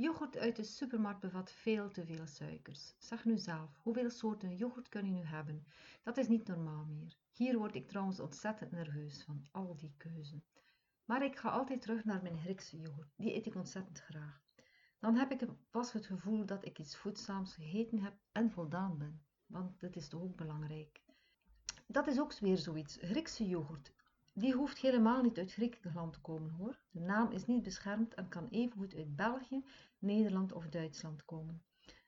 Yoghurt uit de supermarkt bevat veel te veel suikers. Zeg nu zelf, hoeveel soorten yoghurt kun je nu hebben? Dat is niet normaal meer. Hier word ik trouwens ontzettend nerveus van, al die keuzen. Maar ik ga altijd terug naar mijn Griekse yoghurt, die eet ik ontzettend graag. Dan heb ik pas het gevoel dat ik iets voedzaams gegeten heb en voldaan ben, want dit is toch ook belangrijk. Dat is ook weer zoiets, Griekse yoghurt. Die hoeft helemaal niet uit Griekenland te komen hoor. De naam is niet beschermd en kan evengoed uit België, Nederland of Duitsland komen.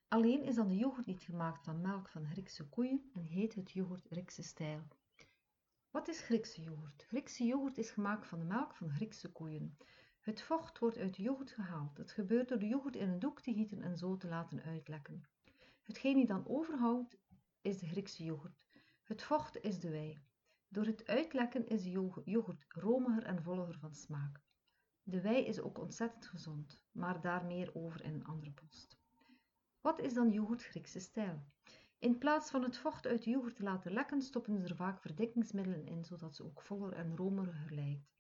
Alleen is dan de yoghurt niet gemaakt van melk van Griekse koeien en heet het yoghurt Griekse stijl. Wat is Griekse yoghurt? Griekse yoghurt is gemaakt van de melk van Griekse koeien. Het vocht wordt uit de yoghurt gehaald. Het gebeurt door de yoghurt in een doek te gieten en zo te laten uitlekken. Hetgeen die dan overhoudt is de Griekse yoghurt. Het vocht is de wei. Door het uitlekken is yoghurt romiger en voller van smaak. De wei is ook ontzettend gezond, maar daar meer over in een andere post. Wat is dan yoghurt Griekse stijl? In plaats van het vocht uit de yoghurt te laten lekken, stoppen ze er vaak verdikkingsmiddelen in, zodat ze ook voller en romeriger lijkt.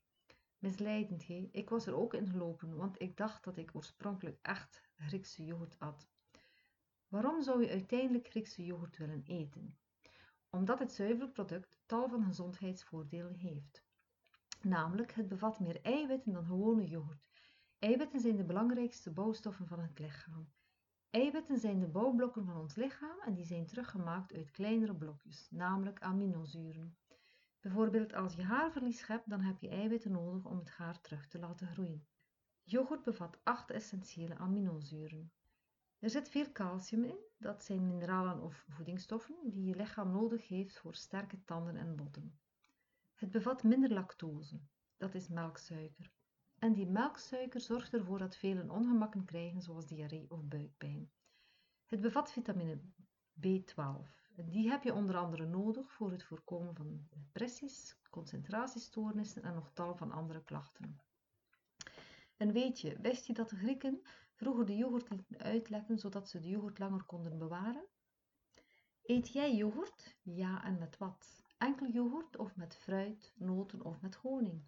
Misleidend, hé? Ik was er ook in gelopen, want ik dacht dat ik oorspronkelijk echt Griekse yoghurt at. Waarom zou je uiteindelijk Griekse yoghurt willen eten? Omdat het zuivere product tal van gezondheidsvoordelen heeft. Namelijk, het bevat meer eiwitten dan gewone yoghurt. Eiwitten zijn de belangrijkste bouwstoffen van het lichaam. Eiwitten zijn de bouwblokken van ons lichaam en die zijn teruggemaakt uit kleinere blokjes, namelijk aminozuren. Bijvoorbeeld als je haarverlies hebt, dan heb je eiwitten nodig om het haar terug te laten groeien. Yoghurt bevat 8 essentiële aminozuren. Er zit veel calcium in, dat zijn mineralen of voedingsstoffen die je lichaam nodig heeft voor sterke tanden en botten. Het bevat minder lactose, dat is melksuiker. En die melksuiker zorgt ervoor dat velen ongemakken krijgen zoals diarree of buikpijn. Het bevat vitamine B12. Die heb je onder andere nodig voor het voorkomen van depressies, concentratiestoornissen en nog tal van andere klachten. En weet je, wist je dat de Grieken vroeger de yoghurt lieten uitlekken zodat ze de yoghurt langer konden bewaren? Eet jij yoghurt? Ja, en met wat? Enkel yoghurt of met fruit, noten of met honing?